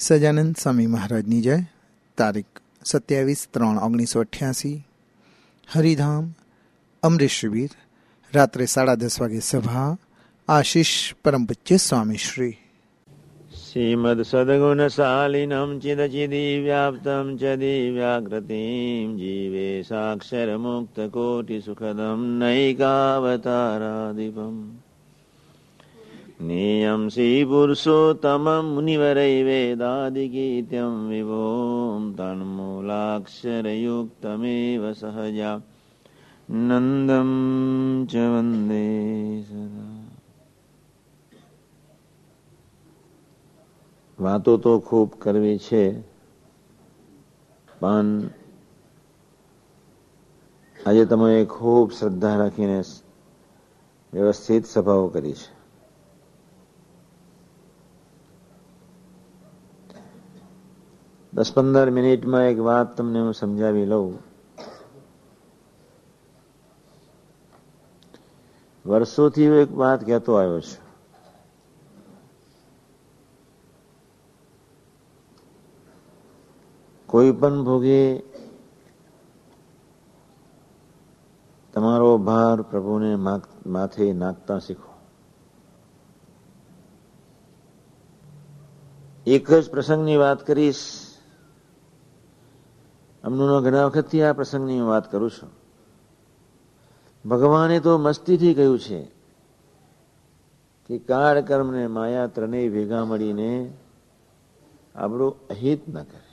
સજાનંદ સ્વામી મહારાજની જય તારીખ સત્યાવીસ ત્રણ ઓગણીસો અઠ્યાસી હરિધામ અમરીશ શિબિર રાત્રે સાડા દસ વાગે સભા આશીષ પરમ પૂજ્ય સ્વામી શ્રી શ્રીમદ સદગુણ શાલિનમ ચિદ ચિદી વ્યાપ્તમ ચ દિવ્યાકૃતિમ જીવે સાક્ષર મુક્ત કોટિ સુખદમ નૈકાવતારાદીપમ नेयं श्रीपुरुषोत्तमं मुनिवरै वेदादिगीत्यं विभों तन्मूलाक्षरयुक्तमेव सहजा नन्दं च वन्दे सदा વાતો તો ખૂબ કરવી છે પણ આજે તમે ખૂબ શ્રદ્ધા રાખીને વ્યવસ્થિત સભાઓ કરી છે દસ પંદર મિનિટમાં એક વાત તમને હું સમજાવી લઉં. વર્ષોથી હું એક વાત કહેતો આવ્યો છું. કોઈ પણ ભોગે તમારો ભાર પ્રભુને માથે નાખતા શીખો. એક જ પ્રસંગની વાત કરીશ. અમનું ઘણા વખતથી આ પ્રસંગની વાત કરું છું. ભગવાને તો મસ્તીથી કહ્યું છે કે કાળ કર્મ ને માયા ત્રણેય ભેગા મળીને આપણું અહિત ન કરે.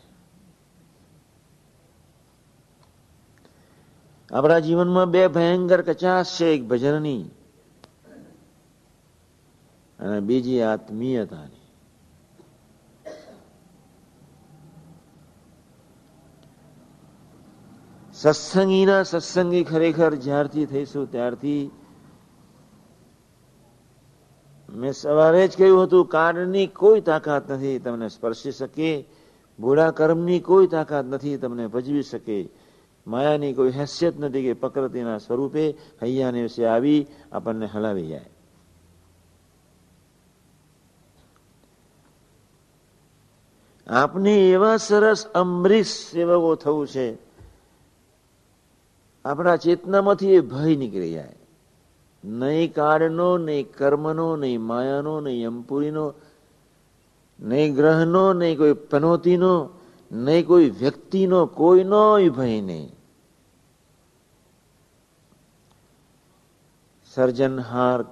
આપણા જીવનમાં બે ભયંકર કચાશ છે એક ભજનની અને બીજી આત્મીયતાની. સત્સંગીના સત્સંગી ખરેખર જ્યારથી થઈશું ત્યારથી મેં સવારે જ કહ્યું હતું કાળની કોઈ તાકાત નથી તમને સ્પર્શી શકે ભૂડા કર્મની કોઈ તાકાત નથી તમને ભજવી શકે, માયાની કોઈ હેસિયત નથી કે પ્રકૃતિના સ્વરૂપે હૈયાને વિશે આવી આપણને હલાવી જાય. આપને એવા સરસ અમરીશ સેવકો થવું છે આપણા ચેતનામાંથી એ ભય નીકળી જાય. નહીં કાળનો, નહીં કર્મનો, નહીં માયાનો, નહીં અંપુરીનો નહીં ગ્રહનો, નહીં કોઈ પનોતીનો, નહીં કોઈ વ્યક્તિનો કોઈનો ભય નહીં. સર્જનહાર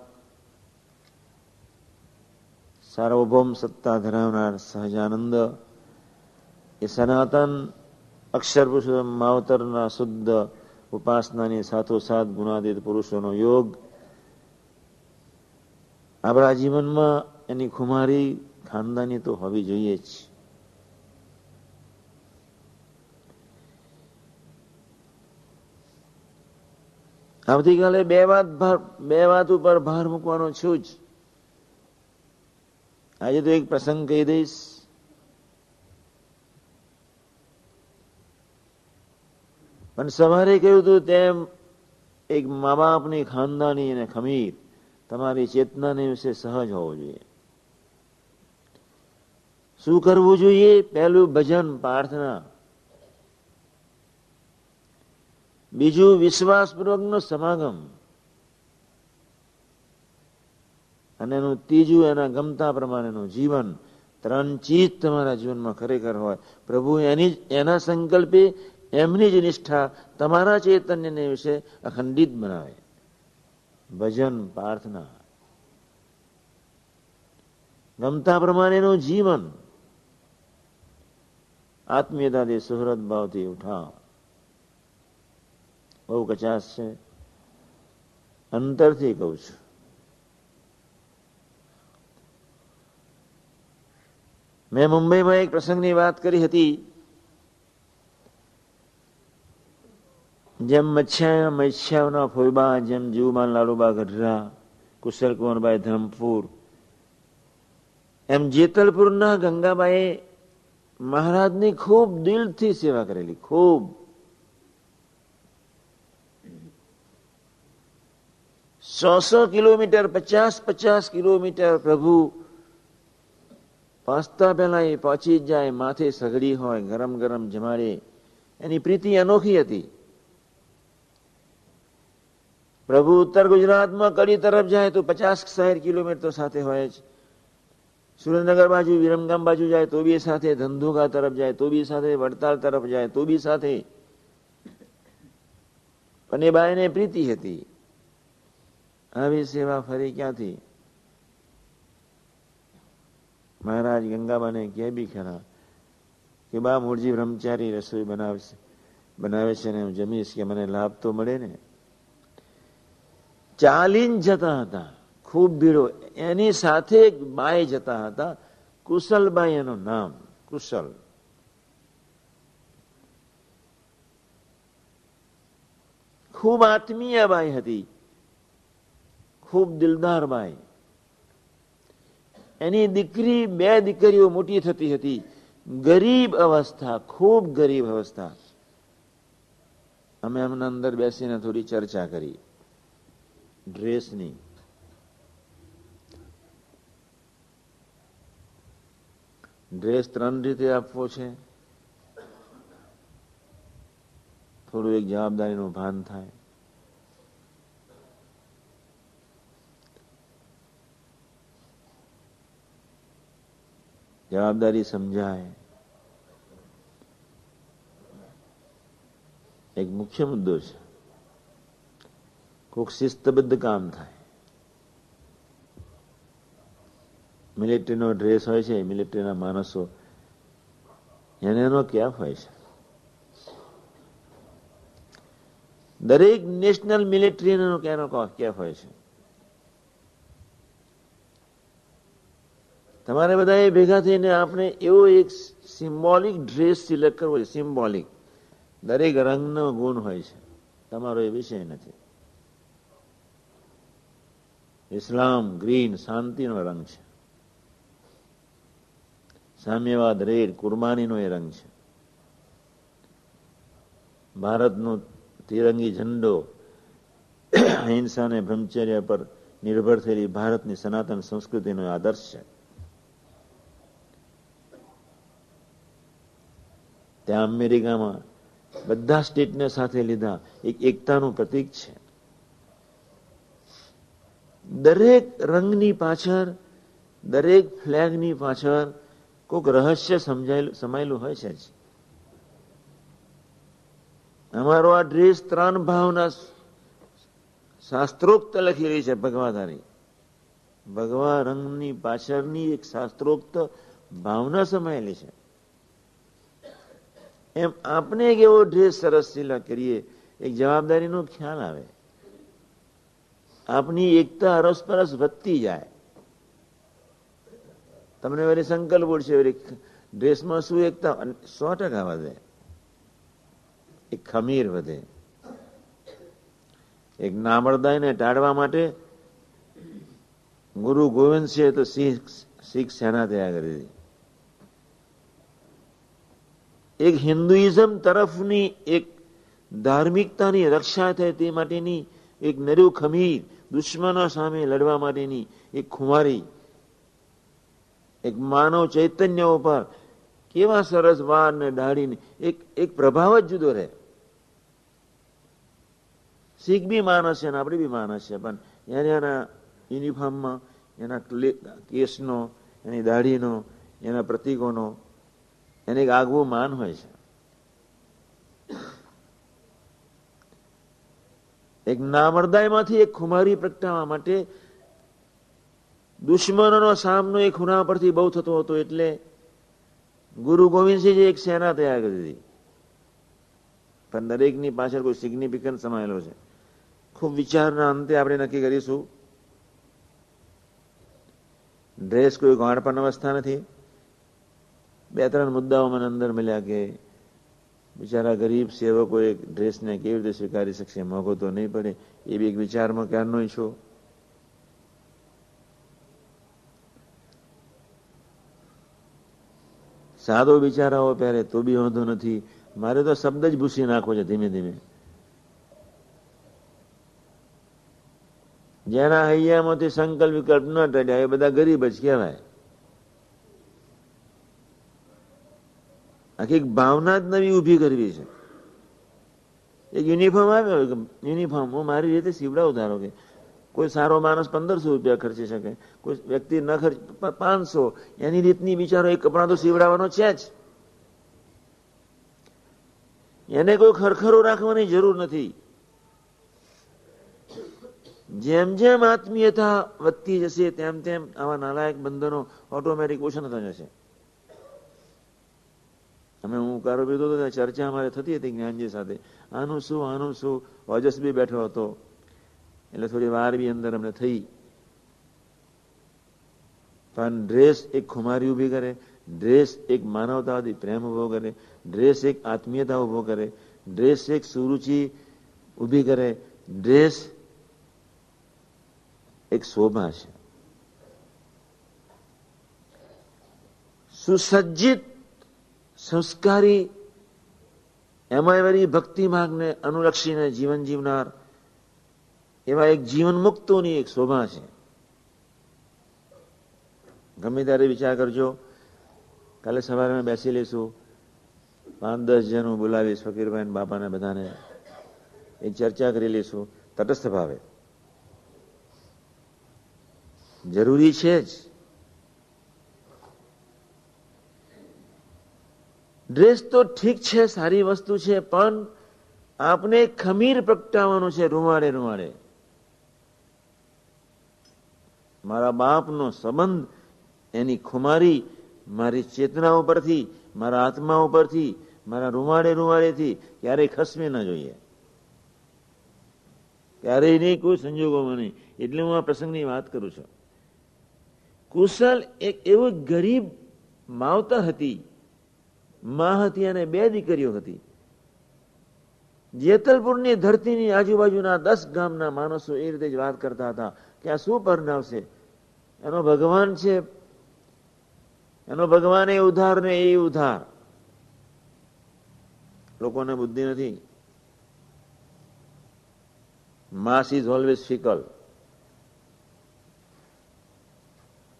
સાર્વભૌમ સત્તા ધરાવનાર સહજાનંદ, એ સનાતન અક્ષર પુરુષોત્તમ માવતરના શુદ્ધ ઉપાસનાની સાથોસાથ ગુણાદિત પુરુષોનો યોગ. આપણા જીવનમાં એની ખુમારી ખાનદાની તો હોવી જોઈએ જ. આવતીકાલે બે વાત બે વાત ઉપર ભાર મૂકવાનો છું જ. આજે તો એક પ્રસંગ કહી દઈશ. પણ સવારે કહ્યું હતું, તેમ એક મા બાપની ખાનદાની અને ખમીર તમારી ચેતનાને વિશે સહજ હોવો જોઈએ. શું કરવું જોઈએ? પહેલું ભજન પ્રાર્થના. બીજું વિશ્વાસપૂર્વકનો સમાગમ. અને એનું ત્રીજું એના ગમતા પ્રમાણેનું જીવન. ત્રણ ચીજ તમારા જીવનમાં ખરેખર હોય. પ્રભુ એની એના સંકલ્પે એમની જ નિષ્ઠા તમારા ચૈતન્યને વિશે અખંડિત બનાવે. ભજન, પ્રાર્થના. ગમતા પ્રમાણેનું જીવન. આત્મીયતાથી સુહૃદ ભાવથી ઉઠાવ. બહુ કચાશ છે. અંતરથી કહું છું. મેં મુંબઈમાં એક પ્રસંગની વાત કરી હતી. જેમ મચ્છાયા મચ્છાઓના ફોઈબા જેમ જીવમાન લાલુબા ગઢરા કુશલ કુંવરભાઈ ધરમપુર, એમ જેતલપુરના ગંગાબાઈએ મહારાજની ખૂબ દિલથી સેવા કરેલી, ખૂબ. સો સો કિલોમીટર પચાસ પચાસ કિલોમીટર પ્રભુ પહોંચતા પહેલા એ પહોંચી જાય, માથે સગડી હોય ગરમ ગરમ જમાડે. એની પ્રીતિ અનોખી હતી. પ્રભુ ઉત્તર ગુજરાતમાં કડી તરફ જાય તો પચાસ સાહીઠ કિલોમીટર સાથે હોય જ સુરેન્દ્રનગર બાજુ, વિરમગામ બાજુ જાય તો બી સાથે, ધંધુકા તરફ જાય તો બી સાથે, વડતાલ તરફ જાય તો બી સાથે. પણ એ બાઈને પ્રીતિ હતી. આવી સેવા ફરી ક્યાંથી? મહારાજ ગંગાબાને કે બી ખરા કે બા મૂળજી બ્રહ્મચારી રસોઈ બનાવશે, બનાવે છે ને હું જમીશ કે મને લાભ તો મળે ને? ચાલીને જતા હતા. ખૂબ ભીડો. એની સાથે એક બાઈ જતા હતા. કુશલબાઈ એનું નામ. કુશલ. ખૂબ આત્મીય બાઈ હતી. ખૂબ દિલદાર બાઈ. એની દીકરી, બે દીકરીઓ મોટી થતી હતી. ગરીબ અવસ્થા, ખૂબ ગરીબ અવસ્થા. અમે એમના અંદર બેસીને થોડી ચર્ચા કરી. ડ્રેસની ડ્રેસ ત્રણ રીતે આપવો છે. થોડું એક જવાબદારીનું ભાન થાય. જવાબદારી સમજાય. એક મુખ્ય મુદ્દો છે. કોઈક શિસ્તબદ્ધ કામ થાય. મિલિટરીનો ડ્રેસ હોય છે, મિલિટરીના માણસો. એને એનો કેફ હોય છે? દરેક નેશનલ મિલિટરીનો કેનો કેફ હોય છે? તમારે બધા ભેગા થઈને આપણે એવો એક સિમ્બોલિક ડ્રેસ સિલેક્ટ કરવો છે, સિમ્બોલિક. દરેક રંગનો ગુણ હોય છે. તમારો એ વિષય નથી. ઇસ્લામ, ગ્રીન, શાંતિનો રંગ છે. સામ્યવાદ, રેડ, કુરબાનીનો એ રંગ છે. ભારતનો તિરંગી ઝંડો અહિંસા અને બ્રહ્મચર્ય પર નિર્ભર થયેલી ભારતની સનાતન સંસ્કૃતિનો આદર્શ છે. ત્યાં અમેરિકામાં બધા સ્ટેટને સાથે લીધા. એક એકતાનું પ્રતીક છે. દરેક રંગની પાછળ, દરેક ફ્લેગની પાછળ કોઈક રહસ્ય સમજાયેલું, સમાયેલું હોય છે અમારો આ ડ્રેસ ત્રણ ભાવના શાસ્ત્રોક્ત લખી રહી છે ભગવાધારી. ભગવા રંગની પાછળની એક શાસ્ત્રોક્ત ભાવના સમાયેલી છે. એમ આપણે એક એવો ડ્રેસ સરસ સિલા કરીએ, એક જવાબદારીનો ખ્યાલ આવે. આપની એકતા અરસપરસ વધતી જાય. તમને વળી સંકલ્પ ઉડશે ડ્રેસમાં શું એકતા? સો ટકા વધે. એક ખમીર વધે. એક નામળદાયને ટાળવા માટે ગુરુ ગોવિંદ છે તો શીખ શીખ સેના તૈયાર કરી દીધી. એક હિન્દુઇઝમ તરફની એક ધાર્મિકતાની રક્ષા થાય તે માટેની એક નર્યું ખમીર દુશ્મનો સામે લડવા માટેની એક ખુમારી, એક માનવ ચૈતન્ય ઉપર કેવા સરસ વાર ને દાઢીને એક એક પ્રભાવ જ જુદો રહે. શીખ બી માણસ છે અને આપણે બી માણસ છે, પણ એને એના યુનિફોર્મમાં, એના કેસનો, એની દાઢીનો એના પ્રતિકોનો એને એક આગવું માન હોય છે. એક નામરદાયમાંથી એક ખુમારી પ્રગટાવવા માટે દુશ્મનોનો સામનો એ ખૂણા પરથી બહુ થતો હતો એટલે ગુરુ ગોવિંદસિંહજી એક સેના તૈયાર કરી દીધી. પણ દરેકની પાછળ કોઈ સિગ્નિફિકન્ટ સમાયેલો છે. ખૂબ વિચારના અંતે આપણે નક્કી કરીશું. ડ્રેસ કોઈ ગાંડપણ અવસ્થા નથી. બે ત્રણ મુદ્દાઓ મને અંદર મળ્યા કે બિચારા ગરીબ સેવકો એક ડ્રેસને કેવી રીતે સ્વીકારી શકશે? મોઘો તો નહીં પડે. એ બી એક વિચારમાં ક્યારનો છો? સાદો બિચારાઓ પહેરે તો બી વાંધો નથી. મારે તો શબ્દ જ ભૂસી નાખવો છે ધીમે ધીમે. જેના હૈયામાંથી સંકલ્પ વિકલ્પ ન ટળ્યા, એ બધા ગરીબ જ કહેવાય. આખી એક ભાવના જ નવી ઊભી કરવી છે. એક યુનિફોર્મ આવ્યો યુનિફોર્મ, હું મારી રીતે સીવડાવું ધારો કે, કોઈ સારો માણસ પંદરસો રૂપિયા ખર્ચી શકે, કોઈ વ્યક્તિ ન ખર્ચ પાંચસો, એની રીતની બિચારો એક કપડાં તો સીવડાવવાનો છે જ. એને કોઈ ખરખરો રાખવાની જરૂર નથી. જેમ જેમ આત્મીયતા વધતી જશે, તેમ તેમ આવા નાલાયક બંધનો ઓટોમેટિક ઓછા થતા જશે. અમે હું કારો પીધો હતો ચર્ચા અમારે થતી હતી જ્ઞાનજી સાથે. આનું શું આનું શું? ઓજસ બી બેઠો હતો. એટલે થોડી વાર બી અંદર અમને થઈ. પણ ડ્રેસ એક ખુમારી ઊભી કરે, ડ્રેસ એક માનવતાવાદી પ્રેમ ઊભો કરે, ડ્રેસ એક આત્મીયતા ઊભો કરે, ડ્રેસ એક સુરુચિ ઊભી કરે, ડ્રેસ એક શોભા છે. સુસજ્જિત સંસ્કારી એમાં વળી ભક્તિ માર્ગને અનુલક્ષીને જીવન જીવનાર એવા એક જીવન મુક્તોની એક શોભા છે. ગમે ત્યારે વિચાર કરજો, કાલે સવારે અમે બેસી લઈશું. પાંચ, દસ જણ હું બોલાવીશ ફકીરભાઈ બાપાને બધાને. એ ચર્ચા કરી લઈશું. તટસ્થ ભાવે. જરૂરી છે જ. ડ્રેસ તો ઠીક છે, સારી વસ્તુ છે, પણ આપને ખમીર પ્રગટાવવાનું છે રૂમાડે રૂમાડે. મારા બાપનો સંબંધ, એની ખુમારી મારી ચેતના ઉપરથી મારા આત્મા ઉપરથી મારા રૂમાડે રૂમાડેથી ક્યારેય ખસમે ના જોઈએ. ક્યારેય નહીં, કોઈ સંજોગોમાં નહીં. એટલે હું આ પ્રસંગની વાત કરું છું. કુશલ એક એવો ગરીબ માવતર હતી મા હતી અને બે દીકરીઓ હતી. જેતલપુરની ધરતીની આજુબાજુના દસ ગામના માણસો એ રીતે જ વાત કરતા હતા કે આ શું પરનાવશે એનો ભગવાન છે. એનો ભગવાન એ ઉધાર ને એ ઉધાર. લોકોને બુદ્ધિ નથી. માસ ઇઝ ઓલવેઝ ફિકલ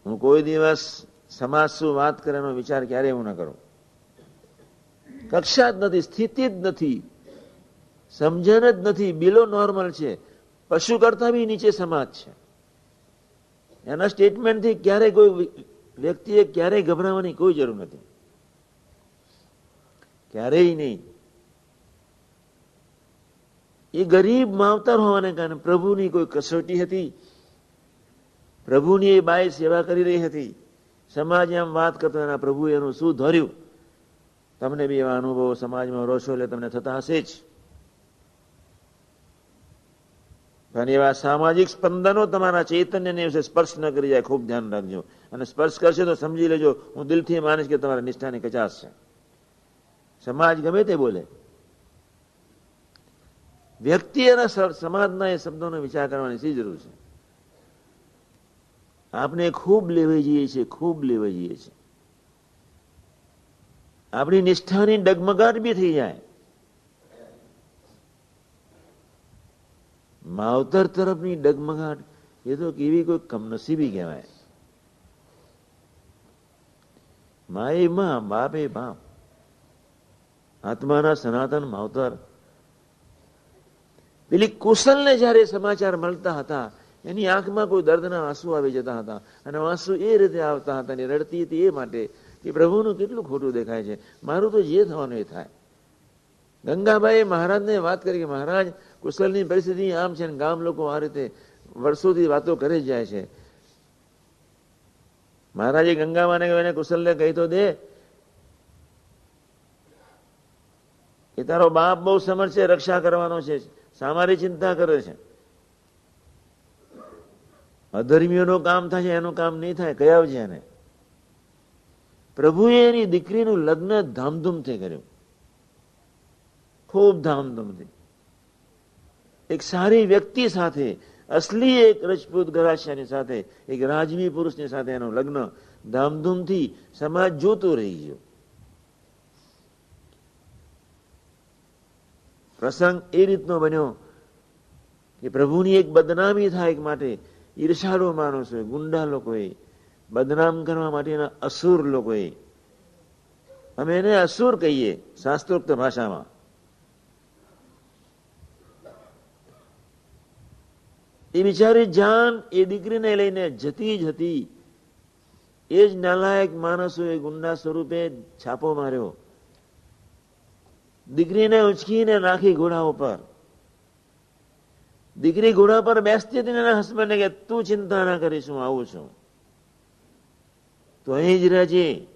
હું કોઈ દિવસ સમાજ શું વાત કરે એનો વિચાર ક્યારે હું ન કરું. કક્ષા જ નથી, સ્થિતિ જ નથી. સમજણ જ નથી. બિલો નોર્મલ છે. પશુ કરતા બી નીચે સમાજ છે. એના સ્ટેટમેન્ટથી ક્યારે કોઈ વ્યક્તિએ ક્યારેય ગભરાવાની કોઈ જરૂર નથી. ક્યારેય નહીં. એ ગરીબ માવતર હોવાને કારણે પ્રભુની કોઈ કસોટી હતી? પ્રભુની એ બાઈ સેવા કરી રહી હતી. સમાજ એમ વાત કરતો, એના પ્રભુ એનું શું ધર્યું? તમને બી એવા અનુભવો સમાજમાં રોશો એટલે તમને થતા હશે જ. અને એવા સામાજિક સ્પંદનો તમારા ચૈતન્યને વિશે સ્પર્શ ન કરી જાય, ખૂબ ધ્યાન રાખજો. અને સ્પર્શ કરશે તો સમજી લેજો, હું દિલથી માનીશ કે તમારા નિષ્ઠાની કચાશ છે. સમાજ ગમે તે બોલે. વ્યક્તિ અને સમાજના એ શબ્દોનો વિચાર કરવાની શી જરૂર છે? આપણે ખૂબ લેવાઈ જઈએ છીએ, ખૂબ લેવાઈ જઈએ છીએ. આપણી નિષ્ઠાની ડગમગાટ બી થઈ જાય. માવતર તરફની ડગમગાટ, એ તો કેવી કોઈ કમનસીબી કહેવાય. માએ માં, બાપે બાપ, આત્માના સનાતન માવતર. પેલી કુશલને જ્યારે સમાચાર મળતા હતા, એની આંખમાં કોઈ દર્દના આંસુ આવી જતા હતા, અને આંસુ એ રીતે આવતા હતા અને રડતી હતી એ માટે કે પ્રભુનું કેટલું ખોટું દેખાય છે? મારું તો જે થવાનું એ થાય. ગંગાબાઈએ મહારાજને વાત કરી કે મહારાજ કુશલની પરિસ્થિતિ આમ છે ને ગામ લોકો આ રીતે વર્ષોથી વાતો કરે જાય છે. મહારાજે ગંગામાને એને કુશલને કહી તો દે. એ તારો બાપ બહુ સમર્થ છે, રક્ષા કરવાનો છે, સામારી ચિંતા કરે છે. અધર્મીઓનું કામ થાય છે, એનું કામ નહીં થાય કયાવજે એને? પ્રભુએ એની દીકરીનું લગ્ન ધામધૂમથી કર્યું. ખૂબ ધામધૂમથી. એક સારી વ્યક્તિ સાથે, અસલી એક રજપૂત ગરાશિયાની સાથે, એક રાજવી પુરુષની સાથે એનું લગ્ન ધામધૂમથી સમાજ જોતો રહી ગયો. પ્રસંગ એ રીતનો બન્યો કે પ્રભુની એક બદનામી થાય માટે ઈર્ષાળુ માણસોએ ગુંડા લોકોએ બદનામ કરવા માટેના અસુર લોકોએ. અમે એને અસુર કહીએ શાસ્ત્રોક્ત ભાષામાં. એ બિચારી જાન એ દીકરીને લઈને જતી જ હતી. એ જ નાલાયક માણસોએ ગુંડા સ્વરૂપે છાપો માર્યો. દીકરીને ઉચકીને નાખી ઘોડા ઉપર. દીકરી ઘોડા પર બેસતી હતી એના હસબન્ડને કે, તું ચિંતા ના કરીશ, હું આવું છું. તો અહીં જ રહેજે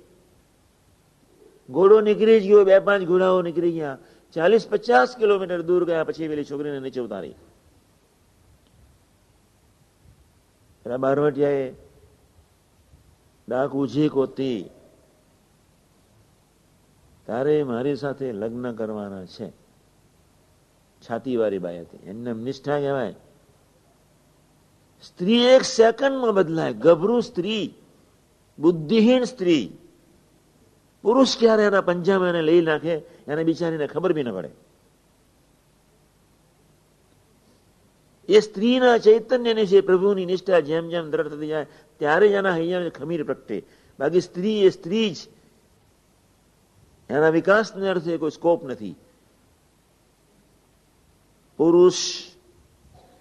ઘોડો નીકળી ગયો, બે પાંચ ઘોડાઓ નીકળી ગયા. ચાલીસ પચાસ કિલોમીટર દૂર ગયા, પછી પેલી છોકરીને નીચે ઉતારી. બારવટિયાએ ડાક ઉજી કોતી તારે મારી સાથે લગ્ન કરવાના છે. છાતીવાળી બાઈ હતી. એમને નિષ્ઠા કહેવાય. સ્ત્રી એક સેકન્ડમાં બદલાય. ગભરું સ્ત્રી. બુદ્ધિહીન સ્ત્રી. પુરુષ ક્યારે એના પંજામાં એને લઈ નાખે, એને બિચારીને ખબર બી ન પડે. એ સ્ત્રીના ચૈતન્યની છે પ્રભુની નિષ્ઠા જેમ જેમ દ્રઢ થતી જાય, ત્યારે જ એના હૈયા ખમીર પ્રગટે. બાકી સ્ત્રી એ સ્ત્રી જ. એના વિકાસને અર્થે કોઈ સ્કોપ નથી. પુરુષ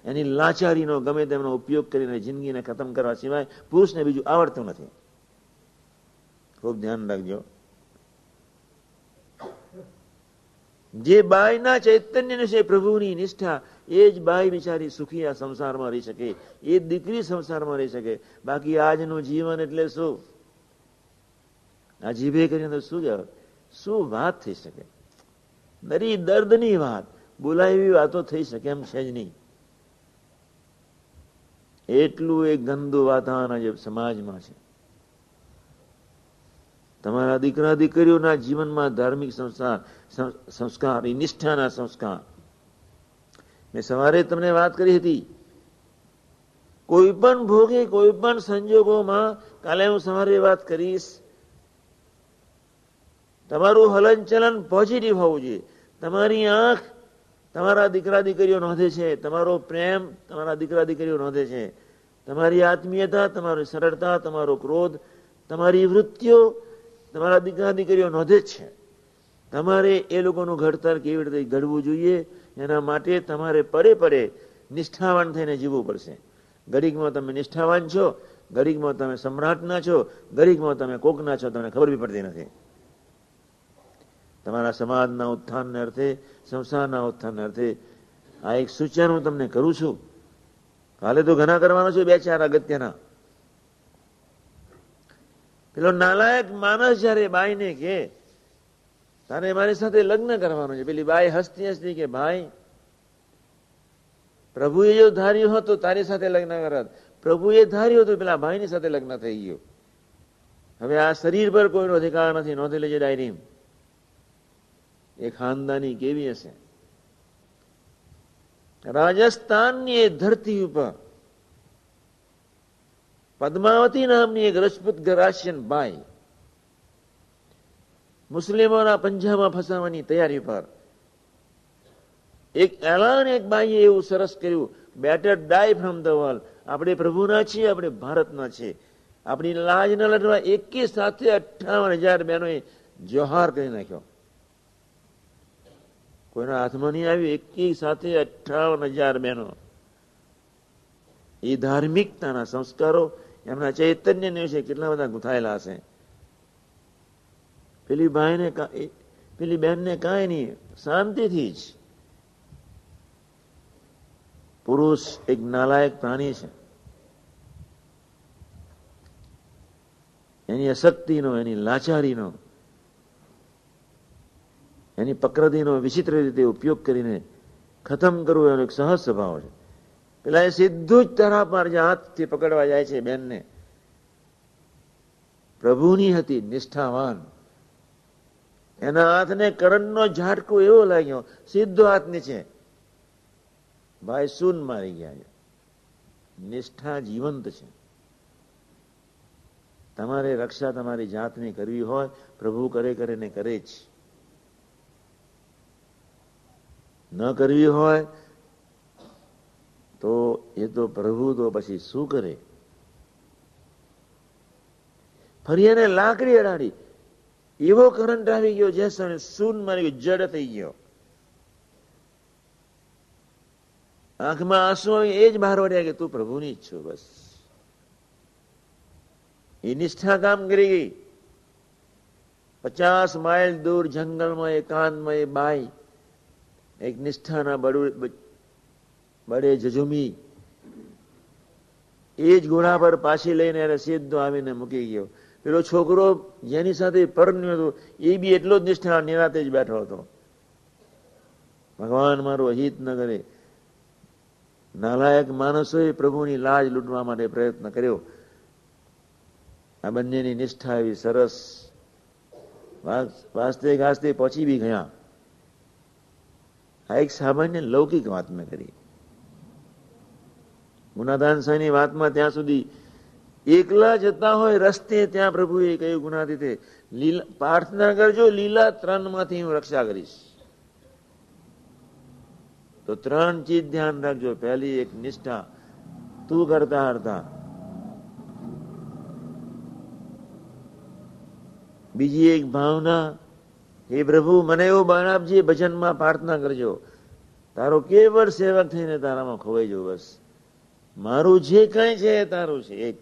એની લાચારીનો ગમે તેમનો ઉપયોગ કરીને જિંદગીને ખતમ કરવા સિવાય પુરુષને બીજું આવડતું નથી. ખૂબ ધ્યાન રાખજો. જે બાયના ચૈતન્ય છે પ્રભુની નિષ્ઠા, એ જ બાય બિચારી સુખી આ સંસારમાં રહી શકે, એ દીકરી સંસારમાં રહી શકે. બાકી આજનું જીવન એટલે શું? આ જીભે કરીને શું કહેવાય? શું વાત થઈ શકે? દરી દર્દની વાત બોલાવી વાતો થઈ શકે એમ છે જ નહીં. એટલું એક ગંદુ વાતાવરણ જે સમાજમાં છે. તમારા દીકરા દીકરીઓના જીવનમાં ધાર્મિક સંસ્કાર સંસ્કાર નિષ્ઠાના સંસ્કાર. મેં સવારે તમને વાત કરી હતી. કોઈ પણ ભોગે, કોઈ પણ સંજોગોમાં કાલે હું સવારે વાત કરીશ. તમારું હલનચલન પોઝિટિવ હોવું જોઈએ. તમારી આંખ તમારા દીકરા દીકરીઓ નોંધે છે. તમારો પ્રેમ તમારા દીકરા દીકરીઓ નોંધે છે. તમારી આત્મીયતા, તમારી સરળતા, તમારો ક્રોધ, તમારી વૃત્તિઓ તમારા દીકરા દીકરીઓ નોંધે છે. તમારે એ લોકોનું ઘડતર કેવી રીતે ઘડવું જોઈએ, એના માટે તમારે પરે પરે નિષ્ઠાવાન થઈને જીવવું પડશે. ગરીબમાં તમે નિષ્ઠાવાન છો ગરીબમાં તમે સમ્રાટના છો ગરીબમાં તમે કોકના છો, તમને ખબર બી પડતી નથી. તમારા સમાજના ઉત્થાનને અર્થે સંસારના ઉત્થાનને અર્થે આ એક સૂચન હું તમને કરું છું. કાલે તો ઘણા કરવાના છું, બે ચાર અગત્યના. પેલો નાલાયક માણસ જયારે બાઈને કે તારે મારી સાથે લગ્ન કરવાનું છે. પેલી બાઈ હસતી હસતી કે, ભાઈ, પ્રભુએ જો ધાર્યું હતું તારી સાથે લગ્ન કરત. પ્રભુએ ધાર્યું હતું, પેલા ભાઈની સાથે લગ્ન થઈ ગયું. હવે આ શરીર પર કોઈનો અધિકાર નથી, નોંધી લેજે ડાયરી એ ખાનદાની કેવી હશે? રાજસ્થાનની એ ધરતી ઉપર પદ્માવતી નામની એક રજપૂત ગરાશિયન બાઈ મુસ્લિમોના પંજાબમાં ફસાવાની તૈયારી પર. એક એલાન એક બાઈએ એવું સરસ કર્યું better die from the world આપણે પ્રભુના છીએ, આપણે ભારતના છીએ. આપણી લાજ ન લડવા એકી સાથે અઠાવન હજાર બહેનોએ જોહાર કરી નાખ્યો. કોઈના હાથમાં નહીં આવ્યું, એકી સાથે અઠાવન હજાર બહેનો. એ ધાર્મિકતાના સંસ્કારો એમના ચૈતન્ય વિશે કેટલા બધા ગુથાયેલા હશે. પેલી ભાઈને પેલી બહેનને કાંઈ નહીં, શાંતિથી જ. પુરુષ એક નાલાયક પ્રાણી છે. એની અશક્તિનો, એની લાચારીનો, એની પ્રકૃતિનો વિચિત્ર રીતે ઉપયોગ કરીને ખતમ કરવું એનો એક સહજ સ્વભાવ છે. પેલા સીધું જ તરા પર હાથથી પકડવા જાય છે બેનને. પ્રભુની હતી, નિષ્ઠાવાન. એના હાથને કરણનો ઝાટકો એવો લાગ્યો, સીધો હાથ નીચે. ભાઈ સૂન મારી ગયા નિષ્ઠા જીવંત છે. તમારે રક્ષા તમારી જાતની કરવી હોય, પ્રભુ કરે કરે ને કરે જ. ન કરવી હોય એ તો પ્રભુ તો પછી શું કરે? ફરી એને લાકડી અડાડી. એવો કરંટ આવી ગયો, જે સૂન મારી ગયો, જડ થઈ ગયો. આંખમાં આંસુ એ જ બહાર વળ્યા કે તું પ્રભુની જ છો બસ. એ નિષ્ઠા કામ કરી ગઈ. પચાસ માઇલ દૂર જંગલમાં એકાંતમાં એ બાઈ, એક નિષ્ઠાના બડે જજુમી. એ જ ગુણા પર પાછી લઈને એને સીધો આવીને મૂકી ગયો. પેલો છોકરો જેની સાથે પરણ્યો હતો, એ બી એટલો જ નિષ્ઠા નિરાતે જ બેઠો હતો. ભગવાન મારું અહિત ન કરે. નાલાયક માણસોએ પ્રભુની લાજ લૂંટવા માટે પ્રયત્ન કર્યો. આ બંનેની નિષ્ઠા એવી સરસ. વાસ્તે ગાસ્તે પહોંચી બી ગયા. આ એક સામાન્ય લૌકિક વાત મેં કરી. ગુનાદાન સાંઈની વાતમાં ત્યાં સુધી એકલા જતા હોય રસ્તે ત્યાં પ્રભુએ કહ્યું ગુનાથી લીલા, પ્રાર્થના કરજો, લીલા ત્રણમાંથી હું રક્ષા કરીશ. તો ત્રણ ચીજ ધ્યાન રાખજો. પહેલી એક નિષ્ઠા. તું કરતા હરતા. બીજી એક ભાવના, હે પ્રભુ, મને એવું બળ આપજે ભજનમાં પ્રાર્થના કરજો. તારો કેવળ સેવક થઈને તારામાં ખોવાઈ જવું બસ. મારું જે કઈ છે એ તારું છે, એક.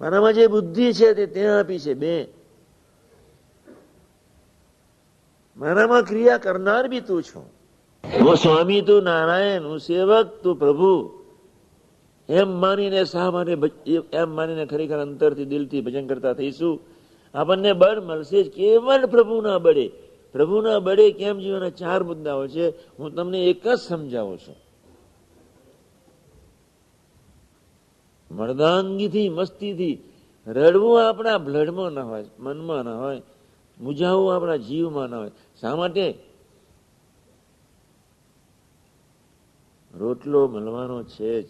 મારામાં જે બુદ્ધિ છે તે ત્યાં આપી છે, બે. મારામાં ક્રિયા કરનાર બી તું છો. હું સ્વામી, તું નારાયણ, હું સેવક, તું પ્રભુ. એમ માનીને શા માટે એમ માનીને ખરેખર અંતરથી દિલથી ભજન કરતા થઈશું? આપણને બળ મળશે જ. કેવળ પ્રભુના બળે. પ્રભુના બળે કેમ જીવનના ચાર મુદ્દાઓ છે? હું તમને એક જ સમજાવું છું. મર્દાંગીથી, મસ્તીથી. રડવું આપણા બ્લડમાં ન હોય, મનમાં ન હોય. મુજાવવું આપણા જીવમાં ન હોય. શા માટે? રોટલો મળવાનો છે જ.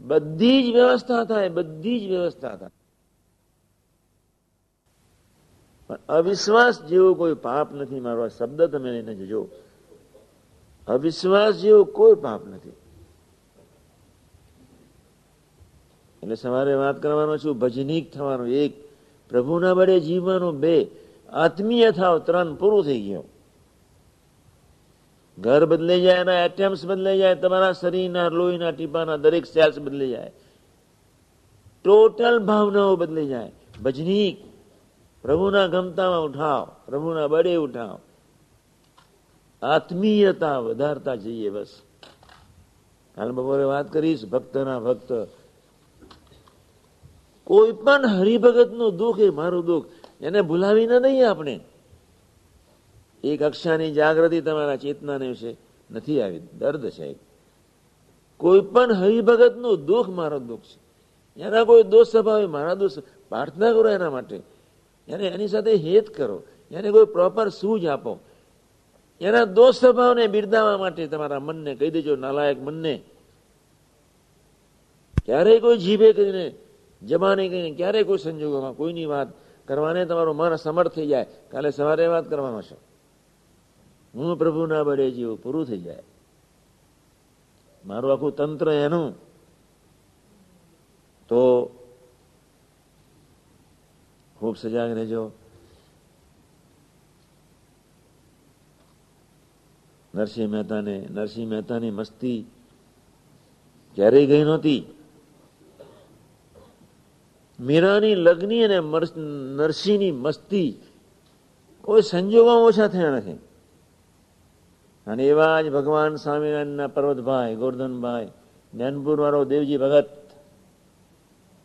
બધી જ વ્યવસ્થા થાય, બધી જ વ્યવસ્થા થાય. પણ અવિશ્વાસ જેવો કોઈ પાપ નથી મારો. શબ્દ તમે લઈને જજો. અવિશ્વાસ જેવો કોઈ પાપ નથી. એટલે સવારે વાત કરવાનો છું, ભજનીક થવાનું, એક. પ્રભુના બળે જીવવાનું બે. આત્મીય થાવ, ત્રણ. પૂરું થઈ ગયું. ઘર બદલાઈ જાય, એના એટમ્સ બદલાઈ જાય, તમારા શરીરના લોહીના ટીપાના દરેક સેલ્સ બદલાઈ જાય. ટોટલ ભાવનાઓ બદલાઈ જાય. ભજનીક, પ્રભુના ગમતામાં ઉઠાવ, પ્રભુના બળે ઉઠાવ. આત્મીયતા વધારતા જઈએ બસ. હાલ બપોરે વાત કરીશ, ભક્તના ભક્ત કોઈ પણ હરિભગતનું દુઃખ એ મારું દુઃખ. એને ભૂલાવીને નહીં આપણે. એક કક્ષાની જાગૃતિ તમારા ચેતનાને વિશે નથી આવી. દર્દ છે કોઈ પણ હરિભગતનું દુઃખ મારો દુઃખ છે. એના કોઈ દોષ સ્વભાવ મારા દોષ. પ્રાર્થના કરો એના માટે. એને એની સાથે હેત કરો. એને કોઈ પ્રોપર સૂજ આપો. એના દોષ સ્વભાવને બિરદાવવા માટે તમારા મનને કહી દેજો, નાલાયક મનને. ક્યારેય કોઈ જીભે કરીને જમાને કહીને ક્યારેય કોઈ સંજોગોમાં, કોઈની વાત કરવાને તમારું મન સમર્થ થઈ જાય. કાલે સવારે વાત કરવાનો છે હું પ્રભુના બળે જેવું, પૂરું થઈ જાય. મારું આખું તંત્ર એનું. તો ખૂબ સજાગ રહેજો. નરસિંહ મહેતાને, નરસિંહ મહેતાની મસ્તી ક્યારેય ગઈ નહોતી. મીરાની લગ્ની અને નરસિંહની મસ્તી કોઈ સંજોગમાં ઓછા થયા નથી. અને એવા જ ભગવાન સ્વામિનારાયણના પર્વતભાઈ, ગોરધનભાઈ જ્ઞાનપુર વાળો દેવજી ભગત,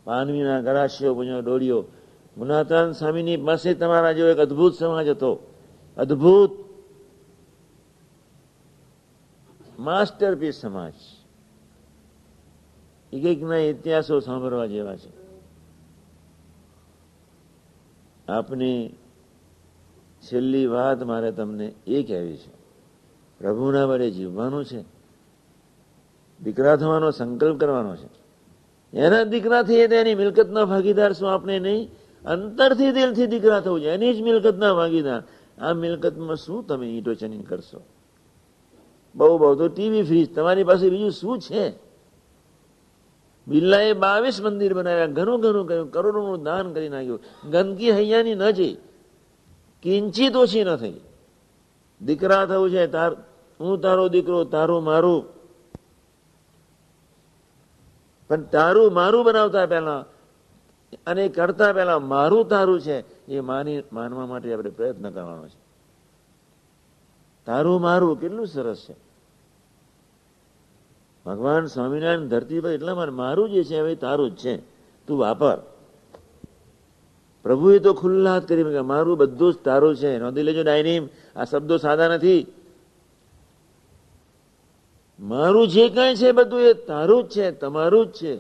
માનવીના ગરાશિયો પૂજો ડોળિયો. ગુનાતાન સ્વામીની પાસે તમારા જેવો એક અદભુત સમાજ હતો. અદભુત માસ્ટરપીસ સમાજ. એક એકના ઇતિહાસો સાંભળવા જેવા છે. આપની છેલ્લી વાત મારે તમને એ કહેવી છે. પ્રભુના વડે જીવવાનું છે. દીકરા થવાનો સંકલ્પ કરવાનો છે. એના દીકરાથી એની મિલકતના ભાગીદાર શું આપણે નહીં? અંતરથી દિલથી દીકરા થવું છે. એની જ મિલકતના ભાગીદાર. આ મિલકતમાં શું તમે ઈંટો ચની કરશો? બહુ બહુ તો ટીવી ફ્રીજ. તમારી પાસે બીજું શું છે? બિરલાએ બાવીસ મંદિર બનાવ્યા, ઘણું ઘણું કર્યું, કરોડોનું દાન કરી નાખ્યું. ગંદકી હૈયાની ન જઈ, કિંચિત ઓછી ન થઈ. દીકરા થવું છે, તાર, હું તારો દીકરો, તારું મારું. પણ તારું મારું બનાવતા પહેલા અને કરતા પહેલા મારું તારું છે, એ માની, માનવા માટે આપણે પ્રયત્ન કરવાનો છે. તારું મારું કેટલું સરસ છે. ભગવાન સ્વામિનારાયણ ધરતી પર એટલા માટે મારું જે છે હવે તારું જ છે. તું વાપર. પ્રભુએ તો ખુલ્લા હાથ કરી મારું બધું જ તારું છે. નોંધી લેજો ડાયનીમ, આ શબ્દો સાદા નથી. મારું જે કઈ છે બધું એ તારું જ છે, તમારું જ છે.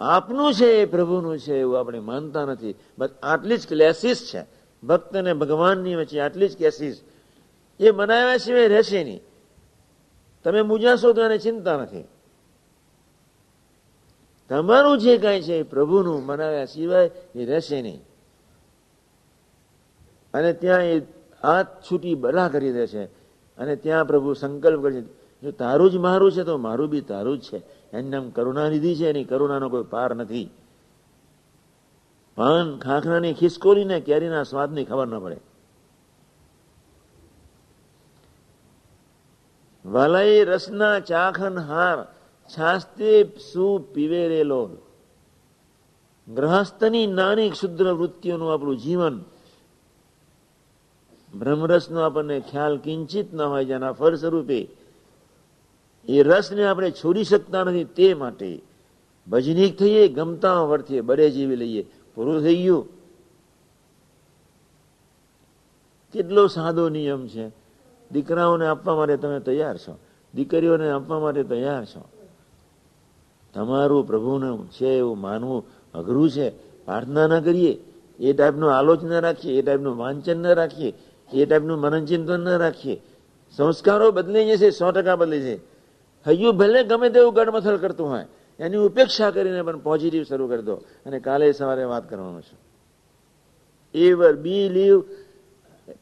આપનું છે એ પ્રભુનું છે એવું આપણે માનતા નથી. બસ આટલી જ ક્લેસીસ છે. ભક્ત અને ભગવાનની વચ્ચે આટલી જ કેસીસ એ બનાવ્યા સિવાય રહેશે નહીં. તમે મૂજાશો તો એને ચિંતા નથી. તમારું જે કઈ છે પ્રભુનું મનાવ્યા સિવાય એ રહેશે નહીં. અને ત્યાં એ હાથ છૂટી બલા કરી દે છે. અને ત્યાં પ્રભુ સંકલ્પ કરે છે, જો તારું જ મારું છે તો મારું બી તારું જ છે. એનું નામ કરુણા નિધિ છે, એની કરુણાનો કોઈ પાર નથી. પાન ખાખરાની ખિસકોલીને કેરીના સ્વાદની ખબર ન પડે. વલય રસના ચાખન હાર છાસ્તે સુ પીવે રેલો ગ્રહસ્થની નાની ક્ષુદ્ર વૃત્તિઓનું આપણું જીવન. બ્રહ્મરસનો આપણને ખ્યાલ કિંચિત ન હોય જેના ફળ સ્વરૂપે એ રસને આપણે છોડી શકતા નથી તે માટે ભજનીક થઈએ, ગમતા વર્તીએ બડે જીવી લઈએ. પૂરું થઈ ગયું. કેટલો સાદો નિયમ છે. દીકરાઓને આપવા માટે તમે તૈયાર છો. દીકરીઓને આપવા માટે તૈયાર છો. તમારું પ્રભુનું છે એવું માનવું અઘરું છે. પ્રાર્થના ના કરીએ. એ ટાઈપનું આલોચના રાખીએ. એ ટાઈપનું વાંચન ન રાખીએ. એ ટાઈપનું મનનચિંતન ન રાખીએ. સંસ્કારો બદલાઈ જશે, સો ટકા બદલે છે હૈયું ભલે ગમે તેવું ગડમથલ કરતું હોય, એની ઉપેક્ષા કરીને પણ પોઝિટિવ શરૂ કરી દો. અને કાલે સવારે વાત કરવાનું છે. Ever believe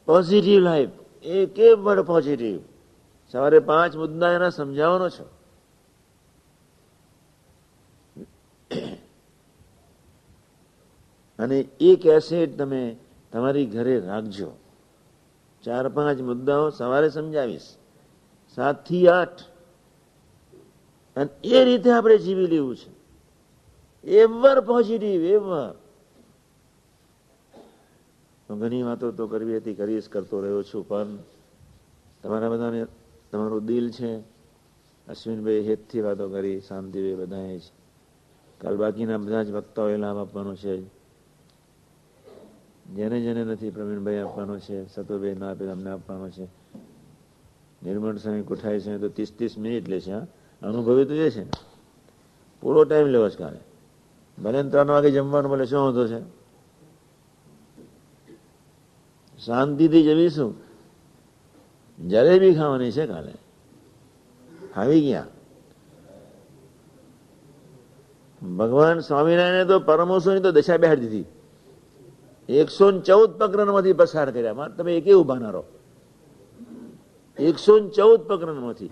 positive life એ કેમ વર્ડ પોઝિટિવ સવારે પાંચ મુદ્દા એના સમજાવવાનો છો. અને એક એસેટ તમે તમારી ઘરે રાખજો. ચાર પાંચ મુદ્દાઓ સવારે સમજાવીશ. સાતથી આઠ. અને એ રીતે આપણે જીવી લેવું છે. એવર પોઝિટિવ એવર ઘણી વાતો તો કરવી હતી કરીશ કરતો રહ્યો છું, પણ તમારા બધાને તમારું દિલ છે. અશ્વિનભાઈ હેતથી વાતો કરી, શાંતિભાઈ બધાએ જ. કાલ બાકીના બધા જ વક્તાઓએ લાભ આપવાનો છે. જેને જેને નથી પ્રવીણભાઈ આપવાનો છે સતુભાઈ ના આપે અમને આપવાનો છે. નિર્મળ સ્વામી કોઠાય છે, તો ત્રીસ ત્રીસ મિનિટ લેશે હા. અનુભવી તો એ છે પૂરો ટાઈમ લેવો છે કાલે. ભલે ત્રણ વાગે જમવાનું, ભલે શું વાંધો છે. શાંતિથી જમીશું. જલેબી ખાવાની છે કાલે. આવી ગયા. ભગવાન સ્વામિનારાયણે તો પરમોસોની તો દશા બેહાડી દીધી. એકસો ચૌદ પ્રકરણમાંથી પસાર કર્યા. મારે તમે એકે ઊભા ના રહો? એકસો ચૌદ પ્રકરણમાંથી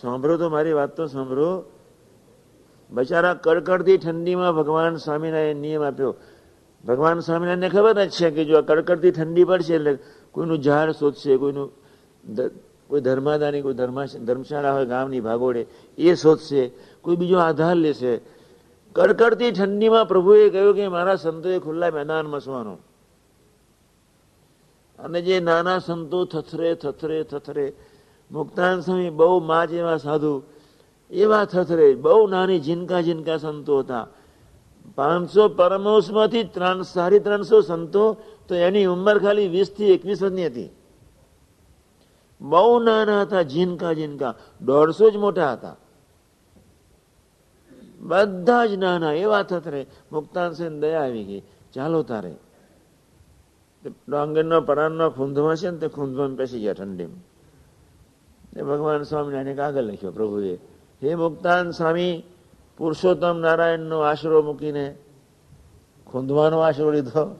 સાંભળો તો મારી વાત તો સાંભળો. બચારા કડકડતી ઠંડીમાં ભગવાન સ્વામિનારાયણ નિયમ આપ્યો. ભગવાન સ્વામિનારાયણને ખબર જ છે કે જો આ કડકડતી ઠંડી પડશે એટલે કોઈનું ઝાડ શોધશે, કોઈનું કોઈ ધર્માદાની, કોઈ ધર્મશાળા હોય ગામની ભાગોળે, એ શોધશે, કોઈ બીજો આધાર લેશે. કડકડતી ઠંડીમાં પ્રભુએ કહ્યું કે મારા સંતોએ ખુલ્લા મેદાનમાં સુવાનો. અને જે નાના સંતો થથરે થથરે થથરે, મુક્તાન સ્વામી બહુ મા જેવા સાધુ, એવા થથરે, બહુ નાની જીનકા ઝીનકા સંતો હતા. પાંચસો પરમોશમાંથી ત્રણ સાડી ત્રણસો સંતો, તો એની ઉંમર ખાલી વીસથી એકવીસ વર્ષની હતી. બહુ નાના હતા જીનકા જીનકા દોઢસો જ મોટા હતા. બધા જ નાના એવા થતરે મુક્તાન સેન દયા આવી ગઈ. ચાલો તારે. ડાંગરનો પરાણનો ખૂંધમાં છે ને, તે ખૂંધમાં બેસી ગયા ઠંડીમાં. ભગવાન સ્વામિનારાયણ કાગળ લખ્યો, પ્રભુએ. હે મુક્તાન સ્વામી પુરુષોત્તમ નારાયણનો આશરો મૂકીને ખૂંદવાનો આશરો લીધો.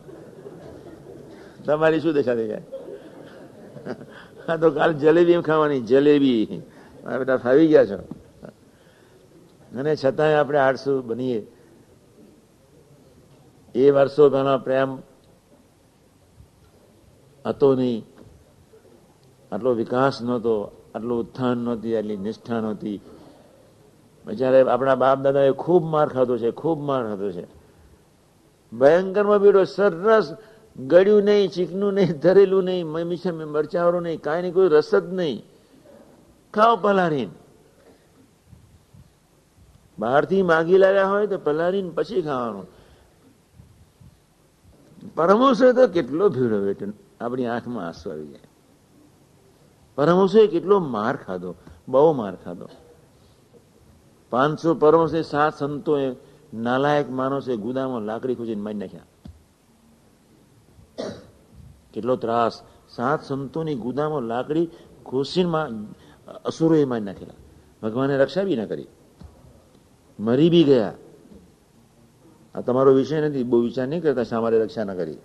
તમારી શું દેખા દેખાય હા તો કાલ જલેબી ખાવાની, જલેબી. બેટા ફાવી ગયા છો. અને છતાંય આપણે આળસુ બનીએ. એ વર્ષો પહેલા પ્રેમ હતો નહીં. આટલો વિકાસ નહોતો, આટલું ઉત્થાન નહોતી, આટલી નિષ્ઠા નહોતી. જ્યારે આપણા બાપ દાદાએ ખૂબ માર ખાધો છે, ખૂબ માર ખાધો છે. ભયંકરમાં બીડો સરસ ગળ્યું નહીં ચીકનું નહીં, ધરેલું નહીં મિશન મરચાવાળું નહીં, કાંઈ નહીં, કોઈ રસ જ નહીં. ખાઓ પલારીને બહારથી માગી લાવ્યા હોય તો પલારીને પછી ખાવાનું. પરમહંસે તો કેટલો ભીડો બેઠો આપણી આંખમાં આંસુ આવી જાય. પરમહંસે કેટલો માર ખાધો, બહુ માર ખાધો. પાંચસો પરમહંસે સાત સંતોએ નાલાયક માણસે ગુદામાં લાકડી ખોજીને મારી નાખ્યા. કેટલો ત્રાસ. સાત સંતોની ગુદામાં લાકડી ખોસીને અસુરોએ મારી નાખેલા. ભગવાને રક્ષા બી ના કરી. મરી બી ગયા. આ તમારો વિષય નથી, બહુ વિચાર નહીં કરતા શા મારે રક્ષા ના કરી.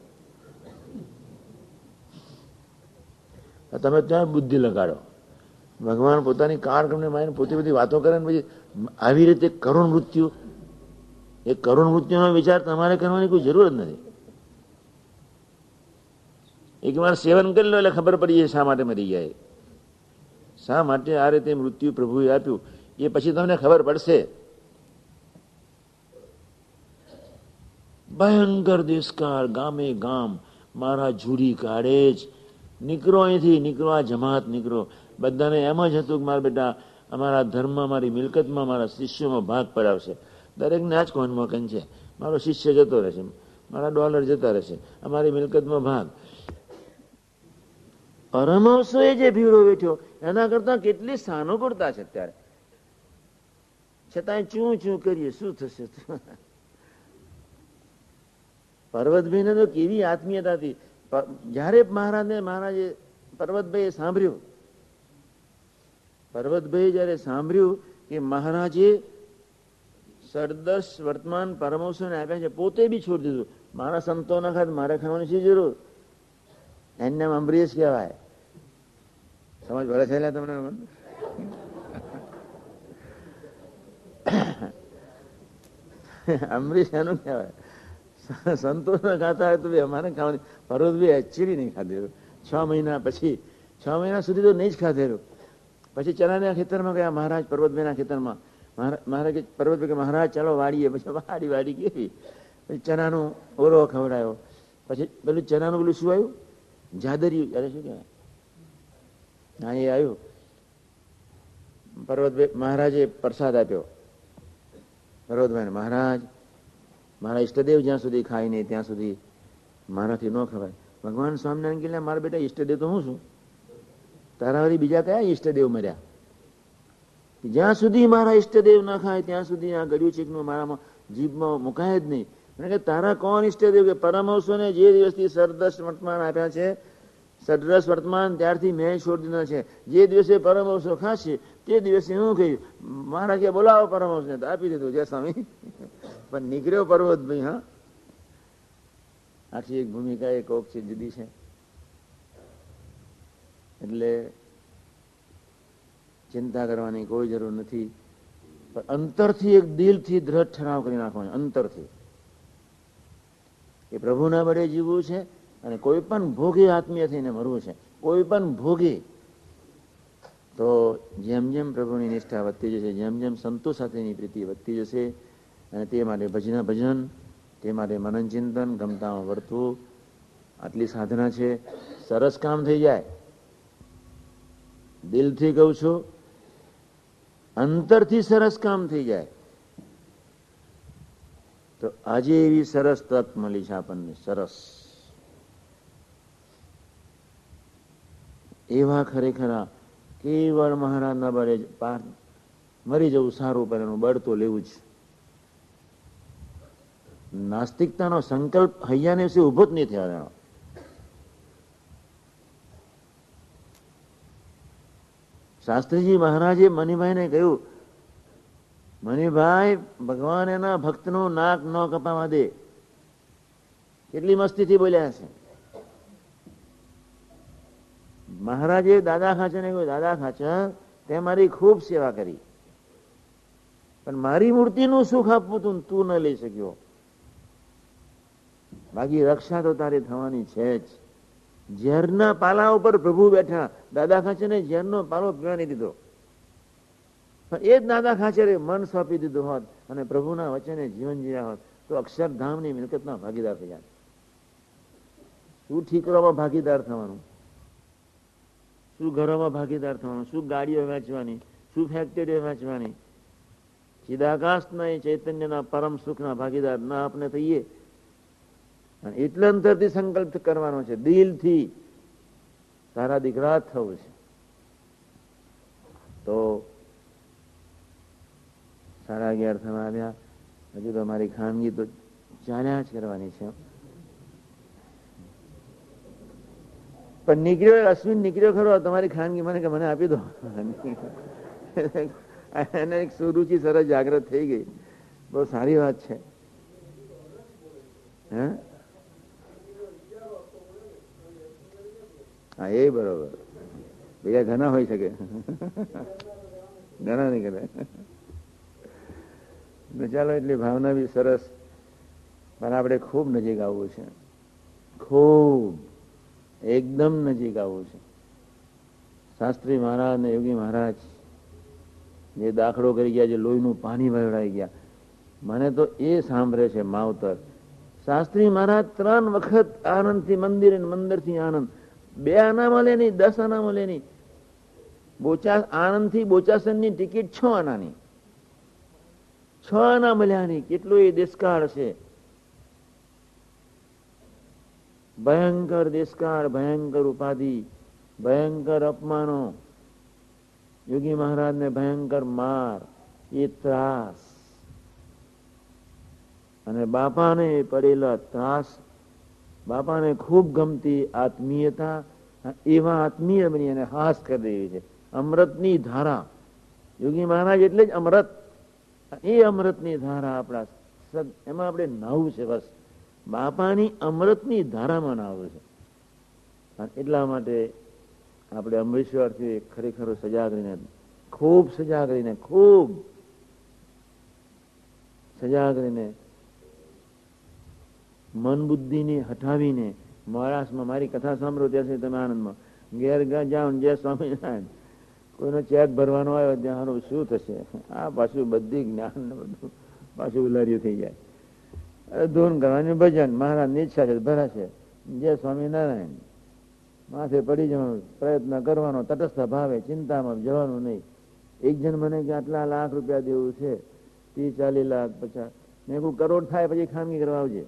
તમે ત્યાં બુદ્ધિ લગાડો? ભગવાન પોતાની કાળક્રમને મારીને પોતે બધી વાતો કરે ને પછી આવી રીતે કરુણ મૃત્યુ, એ કરુણ મૃત્યુનો વિચાર તમારે કરવાની કોઈ જરૂર જ નથી. એક વાર સેવન કરી લો એટલે ખબર પડી જાય શા માટે મરી જાય. શા માટે આ રીતે મૃત્યુ પ્રભુએ આપ્યું? એ પછી તમને ખબર પડશે. ભયંકર દેશકાળ ગામે ગામ, મારા જુડી કાઢે જ. નીકળો અહીંથી, નીકળો આ જમાત, નીકળો. બધાને એમ જ હતું કે મારા બેટા, અમારા ધર્મમાં, મારી મિલકતમાં, મારા શિષ્યોમાં ભાગ પડાવશે. દરેકને આ જ કોન્મોકન છે? મારો શિષ્ય જતો રહેશે. મારા ડોલર જતા રહેશે. અમારી મિલકતમાં ભાગ. પરમહંસોએ જે ભીડો વેઠ્યો, એના કરતા કેટલી સાનુકૂળતા છે અત્યારે. છતાંય ચું ચું કરીએ, શું થશે? પર્વતભાઈને તો કેવી આત્મીયતા હતી. જયારે મહારાજને મહારાજે પર્વતભાઈએ સાંભળ્યું પર્વતભાઈ જયારે સાંભળ્યું કે મહારાજે સરદસ વર્તમાન પરમોત્સવને આપ્યા છે, પોતે બી છોડી દીધું. મારા સંતો ના ખાત મારે ખાવાની શી જરૂર? એનું નામ અમરીશ કહેવાય. સમજ ભલે છે તમને? અમરીશ એનું કહેવાય. સંતોષ ખાતા હોય તો બી અમારે ખાવાની. પર્વતભાઈ એકચ્યુઅલી નહીં ખાધેલું. છ મહિના પછી, છ મહિના સુધી તો નહીં જ ખાધેલું. પછી ચનાના ખેતરમાં ગયા, મહારાજ પર્વતભાઈના ખેતરમાં. મહારાજ પર્વતભાઈ મહારાજ, ચાલો વાડીએ. પછી વાડી વાડી કેવી? પછી ચણાનો ઓરો ખવડાયો. પછી પેલું ચનાનું પેલું શું આવ્યું? જાદરિયું. અરે શું કહેવાય? હા, એ આવ્યું. પર્વતભાઈ મહારાજે પ્રસાદ આપ્યો. પર્વતભાઈ મહારાજ, મારા ઈષ્ટદેવ જ્યાં સુધી ખાય નહીં, ત્યાં સુધી મારાથી ન ખવાય. ભગવાન સ્વામિનારાયણ કે મારા બેટા, ઈષ્ટદેવ તો હું છું. તારા વળી બીજા કયા ઈષ્ટદેવ મર્યા? જ્યાં સુધી મારા ઈષ્ટદેવ ન ખાય, ત્યાં સુધી આ ગળ્યું ચીકનું મારામાં જીભમાં મુકાય જ નહીં. કે તારા કોણ ઈષ્ટદેવ? કે પરમહંસોને જે દિવસથી સરદસ વર્તમાન આપ્યા છે, સરદસ વર્તમાન ત્યારથી મેં છોડી દીધા છે. જે દિવસે પરમહંસો ખાશે, તે દિવસે હું કહ્યું મારા કે બોલાવો પરમહંસને, તો આપી દીધું. જય સ્વામી. પણ નીકળ્યો પર્વતભાઈ હા. આખી એક ભૂમિકા એક કોક છે, જુદી છે. એટલે ચિંતા કરવાની કોઈ જરૂર નથી. પણ અંતરથી એક દિલથી દ્રઢ ઠરાવ કરી નાખવાનો, અંતરથી. એ પ્રભુના બળે જીવવું છે અને કોઈ પણ ભોગી આત્મીય થઈને મરવું છે, કોઈ પણ ભોગી, તો જેમ જેમ પ્રભુની નિષ્ઠા વધતી જશે, જેમ જેમ સંતો સાથેની પ્રીતિ વધતી જશે, અને તે માટે ભજન ભજન, તે માટે મનન ચિંતન ગમતામાં વર્તવું, આટલી સાધના છે, સરસ કામ થઈ જાય. દિલથી કહું છું, અંતરથી સરસ કામ થઈ જાય. તો આજે એવી સરસ તક મળી છે આપણને, સરસ. એવા ખરેખર કેવળ મહારાજના બળે મરી જવું સારું, પણ એનું બળ તો લેવું જ. નાસ્તિકતાનો સંકલ્પ હૈયાને ઊભો જ નહીં થયા શાસ્ત્રીજી મહારાજે મનીભાઈને કહ્યું, મનીભાઈ, ભગવાન એના ભક્તનું નાક ન કપાવા દે. કેટલી મસ્તીથી બોલ્યા છે મહારાજે દાદા ખાચરને કહ્યું, દાદા ખાચર, તે મારી ખૂબ સેવા કરી. પણ મારી મૂર્તિનું સુખ આપવું તું તું ન લઈ શક્યો. બાકી રક્ષા તો તારે થવાની છે જ. ઝેરના પાલા ઉપર પ્રભુ બેઠા. દાદા ખાચરે ઝેરનો પાલો પીવા નહીં દીધો. પણ એ જ દાદા ખાચરે મન સોંપી દીધું હોત અને પ્રભુના વચને જીવન જીવ્યા હોત, તો અક્ષરધામની મિલકતના ભાગીદાર થઈ જાય શું ઠીકરોમાં ભાગીદાર થવાનું? શું ઘરોમાં ભાગીદાર થવાનું? શું ગાડીઓ વેચવાની? શું ફેક્ટરીઓ વેચવાની? ચિદાકાશના ચૈતન્યના પરમ સુખના ભાગીદાર ના આપણે થઈએ. અને એટલે અંતરથી સંકલ્પ કરવાનો છે. દિલથી તારા દીકરા થવું છે. તો સાડા અગિયાર થવા આવ્યા. હજુ તો મારી ખાનગી તો ચાલ્યા જ કરવાની છે. પણ નીકળ્યો, અશ્વિન નીકળ્યો ખરો તમારી ખાનગી મને કે મને આપી દો. એને એક સુરુચિ સરસ જાગ્રત થઈ ગઈ. બહુ સારી વાત છે. હે? હા, એ બરોબર. બીજા ઘણા હોઈ શકે. ઘણા નહીં કરે. ચાલો, એટલી ભાવના બી સરસ. પણ આપણે ખૂબ નજીક આવવું છે. ખૂબ. એકદમ નજીક આવવું છે. શાસ્ત્રી મહારાજ ને યોગી મહારાજ જે દાખલો કરી ગયા, જે લોહીનું પાણી વહેવડાઈ ગયા. મને તો એ સાંભળે છે માવતર. શાસ્ત્રી મહારાજ ત્રણ વખત આનંદથી મંદિર મંદિરથી આનંદ. બે આના મળે નહીં દસ આના મળે નહીં બોચા આનંદથી બોચાસનની ટિકિટ છ આનાની. છ આના મળ્યા નહીં કેટલો એ દેશકાળ છે? ભયંકર દેશકાળ, ભયંકર ઉપાધિ, ભયંકર અપમાનો. યોગી મહારાજને ભયંકર માર, એ ત્રાસ. અને બાપાને પડેલા ત્રાસ બાપાને ખૂબ ગમતી આત્મીયતા એવા આત્મીય બની અને હાસ કરી દેવી છે. અમૃતની ધારા. યોગી મહારાજ એટલે જ અમૃત. એ અમૃતની ધારા આપણા એમાં આપણે નાવું છે બસ. બાપાની અમૃતની ધારામાં નાવું છે. એટલા માટે આપણે અમરેશ્વરથી ખરેખર સજાગ રહીને, ખૂબ સજાગ રહીને, ખૂબ સજાગ રહીને મન બુદ્ધિને હટાવીને મહારાષ્ટ્રમાં મારી કથા સાંભળો ત્યાં તમે આનંદમાં. ઘેર જાઓ જય સ્વામિનારાયણ. કોઈનો ચેક ભરવાનો આવ્યો ત્યાં શું થશે? આ પાછું બધી જ્ઞાન બધું પાછું ઉલાર્યું થઈ જાય. ધૂન કરવાની ભજન, મહારાજની ઈચ્છા છે, ભરાશે. જય સ્વામિનારાયણ. માથે પડી જવાનું, પ્રયત્ન કરવાનો, તટસ્થ ભાવે, ચિંતામાં જવાનું નહીં. એક જણ મને કે આટલા લાખ રૂપિયા દેવું છે, ત્રીસ ચાલીસ લાખ પચાસ. મેં કહું કરોડ થાય પછી ખાનગી કરવા આવજે.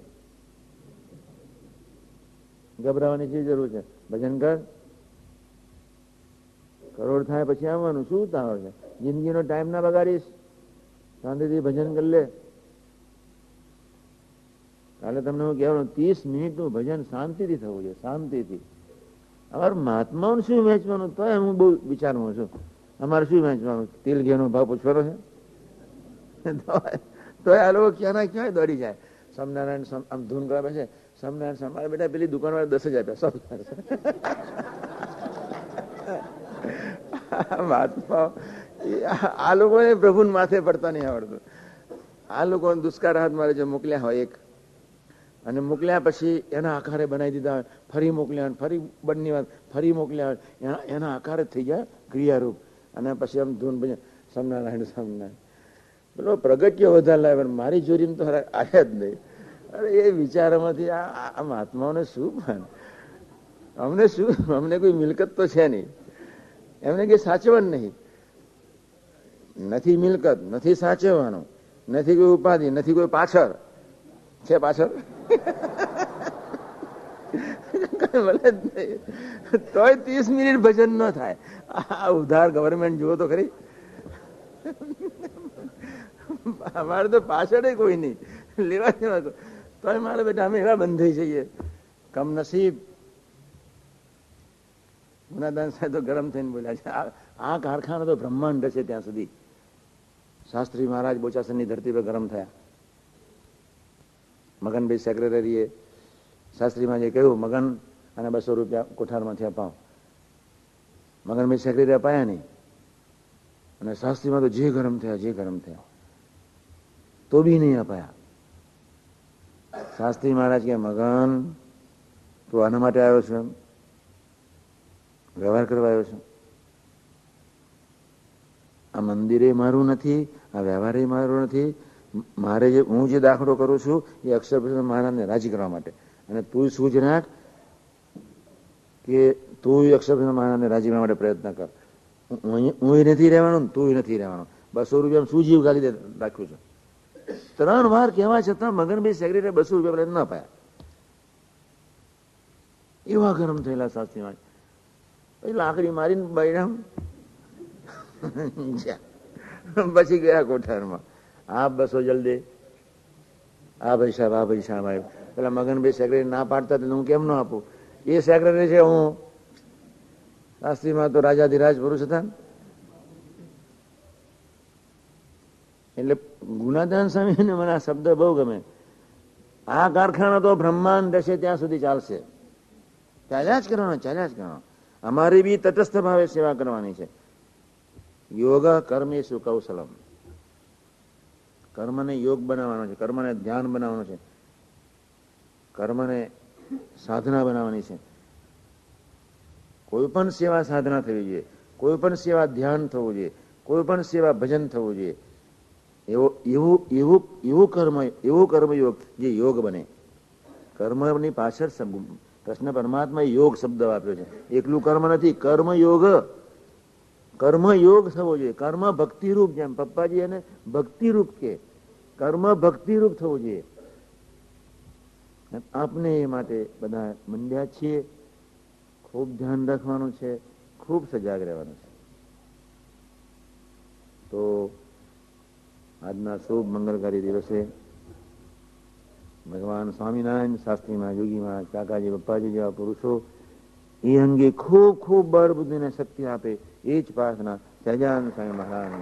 ગભરાવાની શી જરૂર છે? ભજન કર. કરોડ થાય પછી આવવાનું. શું ઉતાવળ છે? જિંદગીનો ટાઈમ ના બગાડીશ. શાંતિથી ભજન કરી લે. કાલે તમને હું કહેવાનું, ત્રીસ મિનિટનું ભજન શાંતિથી થવું છે, શાંતિથી. અમારે મહાત્માઓને શું વેચવાનું તો હું બહુ વિચારવું છું. અમારે શું વેચવાનું તેલ ઘેનો ભાવ પૂછવાનો છે? તો આ લોકો ક્યાંના ક્યાંય દોડી જાય. સ્વામિનારાયણ આમ ધૂન કરવા છે. સ્વામિનારાયણ મારા બેટા, પેલી દુકાન વાળા દસ જ આપ્યા. મહાત્મા આ લોકોને પ્રભુને માથે પડતા નહીં આવડતું. આ લોકો દુષ્કાળ હાથ મારે જો મોકલ્યા હોય એક. અને મોકલ્યા પછી એના આકારે બનાવી દીધા હોય. ફરી મોકલ્યા ફરી બંને વાત. ફરી મોકલ્યા એના એના આકારે થઈ ગયા ક્રિયારૂપ. અને પછી આમ ધૂન પછી સમનારાયણ સમનારાયણ. પેલો પ્રગટ્ય વધારે લાવે મારી જોરીમ તો આવ્યા જ નહીં. અરે, એ વિચારોમાંથી આ મહાત્માઓને શું ભાન અમને શું, અમને કોઈ મિલકત તો છે નહીં. એમને કે સાચવવાનું નહીં. નથી મિલકત, નથી સાચવવાનું, નથી કોઈ ઉપાધિ, નથી કોઈ પાછળ. છે પાછળ? તોય ત્રીસ મિનિટ ભજન ન થાય. આ ઉધાર ગવર્મેન્ટ જુઓ તો ખરી. અમારે તો પાછળ કોઈ નહીં. લેવા દેવા તોય મારે બેટા અમે એવા બંધાઈ જઈએ. કમનસીબ. ગુનાદાન સાહેબ તો ગરમ થઈને બોલ્યા છે. આ કારખાના તો બ્રહ્માંડ છે ત્યાં સુધી. શાસ્ત્રી મહારાજ બોચાસનની ધરતી પર ગરમ થયા. મગનભાઈ સેક્રેટરીએ શાસ્ત્રીમાં જે કહ્યું, મગન અને બસો રૂપિયા કોઠારમાંથી અપાવ. મગનભાઈ સેક્રેટરી અપાયા નહીં. અને શાસ્ત્રીમાં તો જે ગરમ થયા, જે ગરમ થયા. તો બી નહીં અપાયા. શાસ્ત્રી મહારાજ કે, મગન, તું આના માટે આવ્યો છે વ્યવહાર કરવા આવ્યો છું આ મંદિરે મારું નથી, આ વ્યવહારે મારો નથી. મારે જે, હું જે દાખલો કરું છું, એ અક્ષર મહારાજને રાજી કરવા માટે. અને તું સૂજ રાખ કે તું અક્ષર મહારાજને રાજી કરવા માટે પ્રયત્ન કર. હું નથી રહેવાનું તું નથી રહેવાનું. બસો રૂપિયા શું જીવ ગાલી રાખ્યું છે. ત્રણ વાર કહેવા છતાં મગનભાઈ સેક્રેટરી બસો રૂપિયા ન પાયા. એવા ગરમ થયેલા શાસ્ત્રીમાં પછી લાકડી મારીને બૈરામ. પછી ગયા કોઠારમાં. આ બસો જલ્દી. આ ભાઈ સાહેબ, આ ભાઈ સાહેબ આવ્યો. પેલા મગનભાઈ સેક્રેટરી ના પાડતા હું કેમ ન આપું? એ સેક્રેટરી છે હું. શાસ્ત્રીમાં તો રાજાધિરાજ પુરુષ હતા એટલે ગુણાદાન સ્વામીને મને આ શબ્દ બહુ ગમે. આ કારખાના તો બ્રહ્માંડ હશે, ત્યાં સુધી ચાલશે. ચાલ્યા જ કરવાનો, ચાલ્યા જ કરવાનો. અમારી બી તટસ્થ ભાવે સેવા કરવાની છે. યોગ કર્મેશુ કૌશલમ. કર્મને યોગ બનાવવાનો છે, કર્મને ધ્યાન બનાવવાનું છે. કર્મને સાધના બનાવવાની છે. કોઈ પણ સેવા સાધના થવી જોઈએ, કોઈ પણ સેવા ધ્યાન થવું જોઈએ, કોઈ પણ સેવા ભજન થવું જોઈએ. એવો, એવું એવું એવું કર્મ, એવો કર્મયોગ જે યોગ બને. કર્મની પાછળ કૃષ્ણ પરમાત્મા યોગ શબ્દ આપ્યો છે. એકલું કર્મ નથી કર્મ યોગ કર્મ થવો જોઈએ. કર્મ ભક્તિરૂપ જેમ પપ્પાજી એને ભક્તિરૂપ કે, કર્મ ભક્તિરૂપ થવું જોઈએ. આપને એ માટે બધા મંડ્યા છીએ. ખૂબ ધ્યાન રાખવાનું છે. ખૂબ સજાગ રહેવાનું છે. તો આજના શુભ મંગળકારી દિવસે ભગવાન સ્વામિનારાયણ શાસ્ત્રીમાં, યોગીમાં, કાકાજી બપ્પાજી જેવા પુરુષો એ અંગે ખૂબ ખૂબ બળ બુદ્ધિને શક્તિ આપે એ જ પ્રાર્થના સજાન સ્વામી મહારાજ